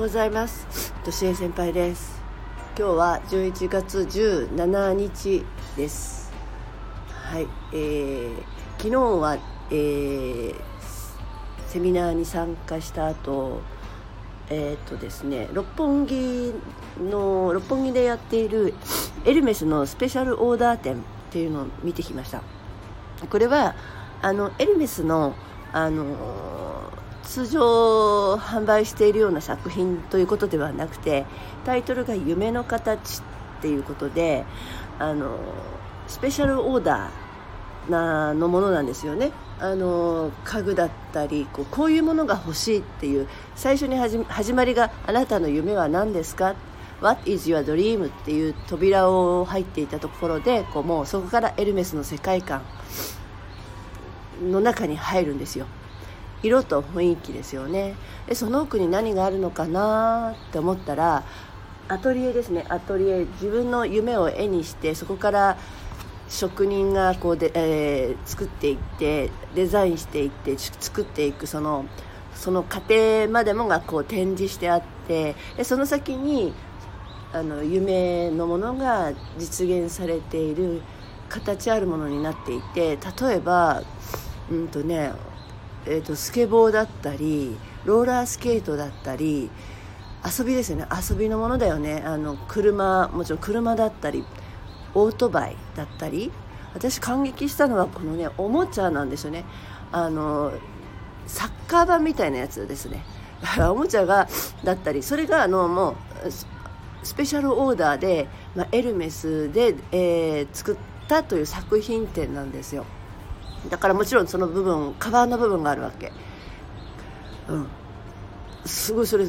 ようございます。としえ先輩です。今日は11月17日です。はい、えー、昨日は、えー、セミナーに参加した後えっ、ー、とですね六本木の六本木でやっているエルメスのスペシャルオーダー展っていうのを見てきました。これはあのエルメスのあの通常販売しているような作品ということではなくてタイトルが「夢の形」っていうことであのスペシャルオーダーなのものなんですよねあの家具だったりこうこういうものが欲しいっていう最初に始まりが「あなたの夢は何ですか?」What is your dream? っていう扉を入っていたところでこうもうそこからエルメスの世界観の中に入るんですよ色と雰囲気ですよね。でその奥に何があるのかなって思ったらアトリエですね。アトリエ。自分の夢を絵にしてそこから職人がこうで、えー、作っていってデザインしていって作っていくそのその過程までもがこう展示してあってでその先にあの夢のものが実現されている形あるものになっていて例えばうんとねえーと、スケボーだったりローラースケートだったり遊びですよね。遊びのものだよね。あの車もちろん車だったりオートバイだったり私感激したのはこのねおもちゃなんですよね。あのサッカー版みたいなやつですね。だからおもちゃがだったりそれがあのもうスペシャルオーダーで、まあ、エルメスで、えー、作ったという作品展なんですよ。だからもちろんその部分カバーの部分があるわけ。うん。すごいそれ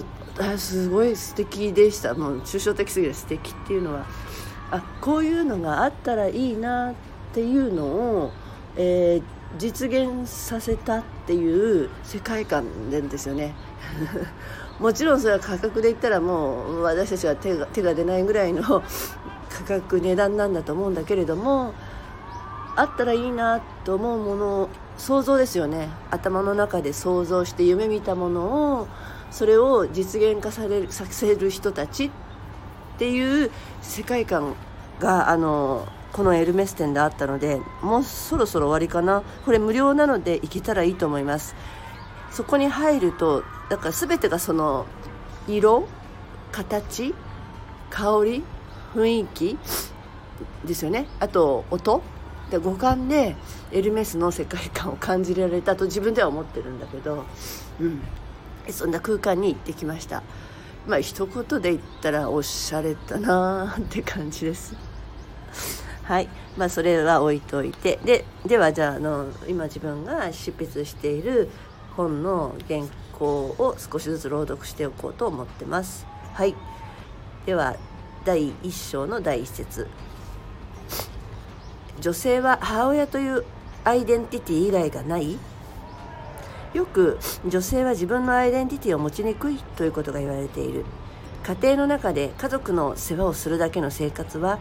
すごい素敵でした。もう抽象的すぎる素敵っていうのはあこういうのがあったらいいなっていうのを、えー、実現させたっていう世界観なんですよね。もちろんそれは価格で言ったらもう私たちは手が手が出ないぐらいの 価格値段なんだと思うんだけれどもあったらいいなと思うもの想像ですよね。頭の中で想像して夢見たものをそれを実現化されるさせる人たちっていう世界観があのこのエルメス店であったのでもうそろそろ終わりかな。これ無料なので行けたらいいと思います。そこに入るとだから全てがその色形香り雰囲気ですよね。あと音。で五感でエルメスの世界観を感じられたと自分では思ってるんだけど、うん、そんな空間に行ってきました。まあ一言で言ったらおしゃれだなーって感じです。はい。まあそれは置いといて。でではじゃああの今自分が執筆している本の原稿を少しずつ朗読しておこうと思ってます。はい。では第1章の第1節女性は母親というアイデンティティ以外がない。よく女性は自分のアイデンティティを持ちにくいということが言われている。家庭の中で家族の世話をするだけの生活は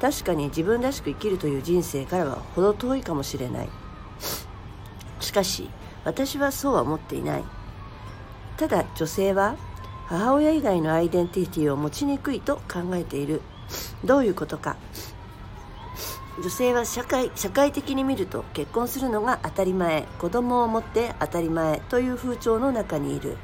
確かに自分らしく生きるという人生からは程遠いかもしれない。しかし私はそうは思っていない。ただ女性は母親以外のアイデンティティを持ちにくいと考えている。どういうことか。女性は社会社会的に見ると結婚するのが当たり前子供を持って当たり前という風潮の中にいる。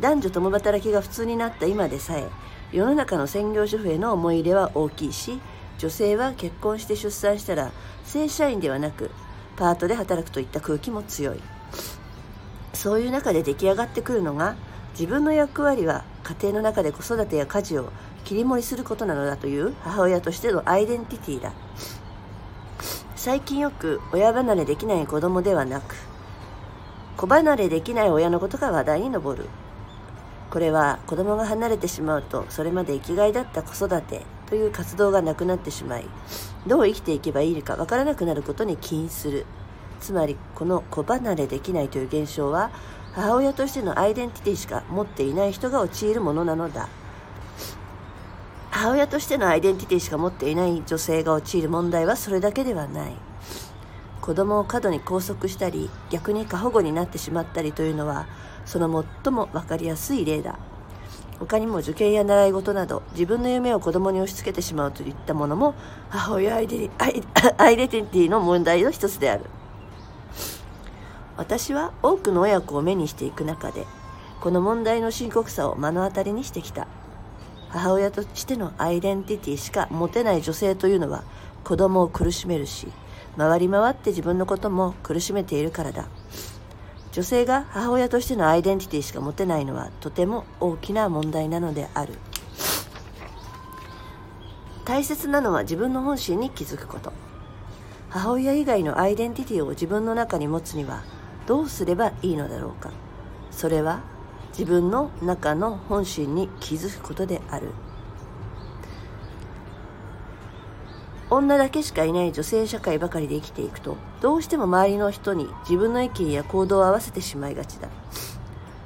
男女共働きが普通になった今でさえ世の中の専業主婦への思い入れは大きいし女性は結婚して出産したら正社員ではなくパートで働くといった空気も強い。そういう中で出来上がってくるのが自分の役割は家庭の中で子育てや家事を切り盛りすることなのだという母親としてのアイデンティティだ。最近よく親離れできない子供ではなく子離れできない親のことが話題に上る。これは子供が離れてしまうとそれまで生きがいだった子育てという活動がなくなってしまいどう生きていけばいいかわからなくなることに起因する。つまりこの子離れできないという現象は母親としてのアイデンティティしか持っていない人が陥るものなのだ。母親としてのアイデンティティしか持っていない女性が陥る問題はそれだけではない。子供を過度に拘束したり逆に過保護になってしまったりというのはその最も分かりやすい例だ。他にも受験や習い事など自分の夢を子供に押し付けてしまうといったものも母親アイデアイアイデンティティの問題の一つである。私は多くの親子を目にしていく中でこの問題の深刻さを目の当たりにしてきた。母親としてのアイデンティティしか持てない女性というのは子供を苦しめるし回り回って自分のことも苦しめているからだ。女性が母親としてのアイデンティティしか持てないのはとても大きな問題なのである。大切なのは自分の本心に気づくこと。母親以外のアイデンティティを自分の中に持つにはどうすればいいのだろうか。それは自分の中の本心に気づくことである。女だけしかいない女性社会ばかりで生きていくとどうしても周りの人に自分の意見や行動を合わせてしまいがちだ。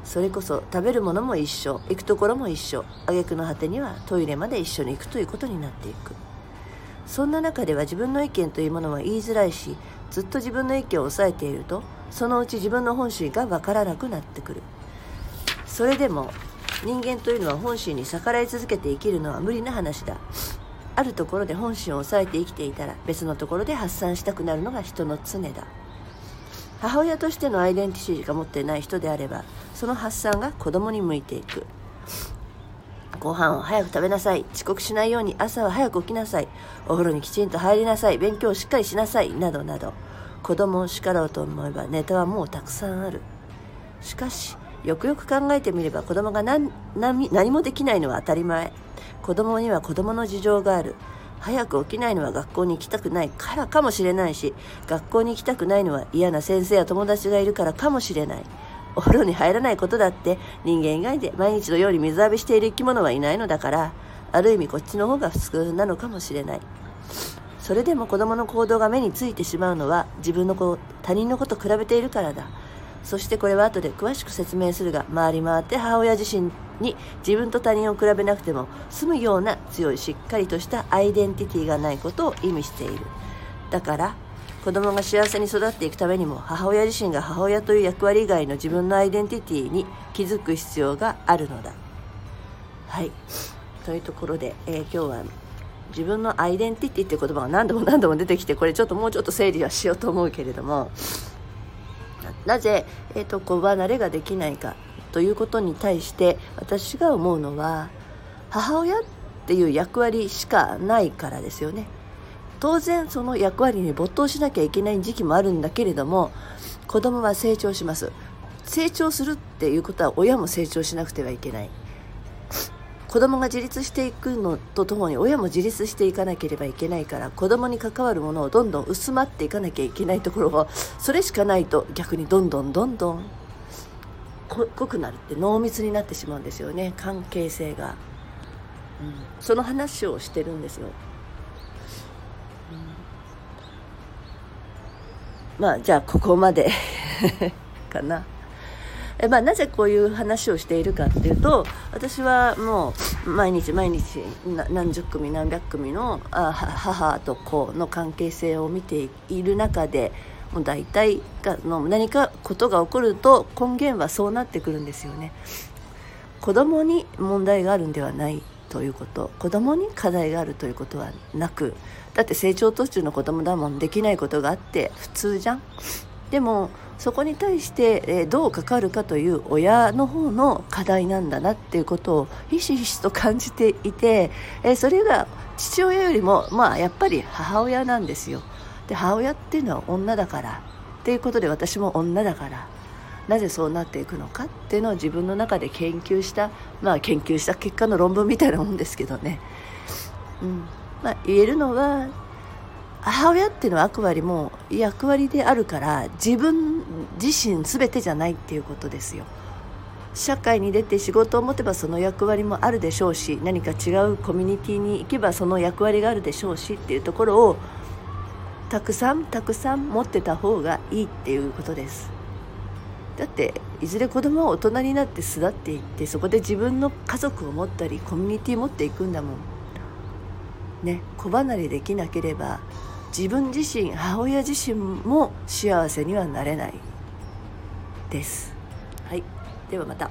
それこそ食べるものも一緒行くところも一緒挙句の果てにはトイレまで一緒に行くということになっていく。そんな中では自分の意見というものは言いづらいしずっと自分の意見を抑えているとそのうち自分の本心が分からなくなってくる。それでも人間というのは本心に逆らい続けて生きるのは無理な話だ。あるところで本心を抑えて生きていたら別のところで発散したくなるのが人の常だ。母親としてのアイデンティティが持っていない人であればその発散が子供に向いていく。ご飯を早く食べなさい。遅刻しないように朝は早く起きなさい。お風呂にきちんと入りなさい。勉強をしっかりしなさい。などなど。子供を叱ろうと思えばネタはもうたくさんある。しかしよくよく考えてみれば子供が何何もできないのは当たり前。子供には子供の事情がある。早く起きないのは学校に行きたくないからかもしれないし学校に行きたくないのは嫌な先生や友達がいるからかもしれない。お風呂に入らないことだって人間以外で毎日のように水浴びしている生き物はいないのだからある意味こっちの方が普通なのかもしれない。それでも子供の行動が目についてしまうのは自分の子他人の子と比べているからだ。そしてこれは後で詳しく説明するが回り回って母親自身に自分と他人を比べなくても済むような強いしっかりとしたアイデンティティがないことを意味している。だから子供が幸せに育っていくためにも母親自身が母親という役割以外の自分のアイデンティティに気づく必要があるのだ。はい。というところで、えー、今日は自分のアイデンティティって言葉が何度も何度も出てきてこれちょっともうちょっと整理はしようと思うけれどもなぜ、えーと、子離れができないかということに対して私が思うのは母親っていう役割しかないからですよね。当然その役割に没頭しなきゃいけない時期もあるんだけれども子供は成長します。成長するっていうことは親も成長しなくてはいけない。子供が自立していくのとともに親も自立していかなければいけないから子供に関わるものをどんどん薄まっていかなきゃいけないところをそれしかないと逆にどんどんどんどん濃くなるって濃密になってしまうんですよね。関係性が、うん、その話をしてるんですよ、うん、まあじゃあここまで かな。えまあ、なぜこういう話をしているかっていうと私はもう毎日毎日何十組何百組のあ母と子の関係性を見ている中でもう大体がの何かことが起こると根源はそうなってくるんですよね。子供に問題があるんではないということ。子供に課題があるということはなくだって成長途中の子供だもん。できないことがあって普通じゃん。でもそこに対して、えどう関わるかという親の方の課題なんだなっていうことをひしひしと感じていて、えそれが父親よりも、まあ、やっぱり母親なんですよ。で母親っていうのは女だからっていうことで私も女だからなぜそうなっていくのかっていうのを自分の中で研究したまあ研究した結果の論文みたいなもんですけどね、うん。まあ、言えるのは母親っていうのはあくまでも役割であるから自分自身全てじゃないっていうことですよ。社会に出て仕事を持てばその役割もあるでしょうし何か違うコミュニティに行けばその役割があるでしょうしっていうところをたくさんたくさん持ってた方がいいっていうことです。だっていずれ子供は大人になって巣立っていってそこで自分の家族を持ったりコミュニティ持っていくんだもん。ね子離れできなければ自分自身母親自身も幸せにはなれない。です。はい。ではまた。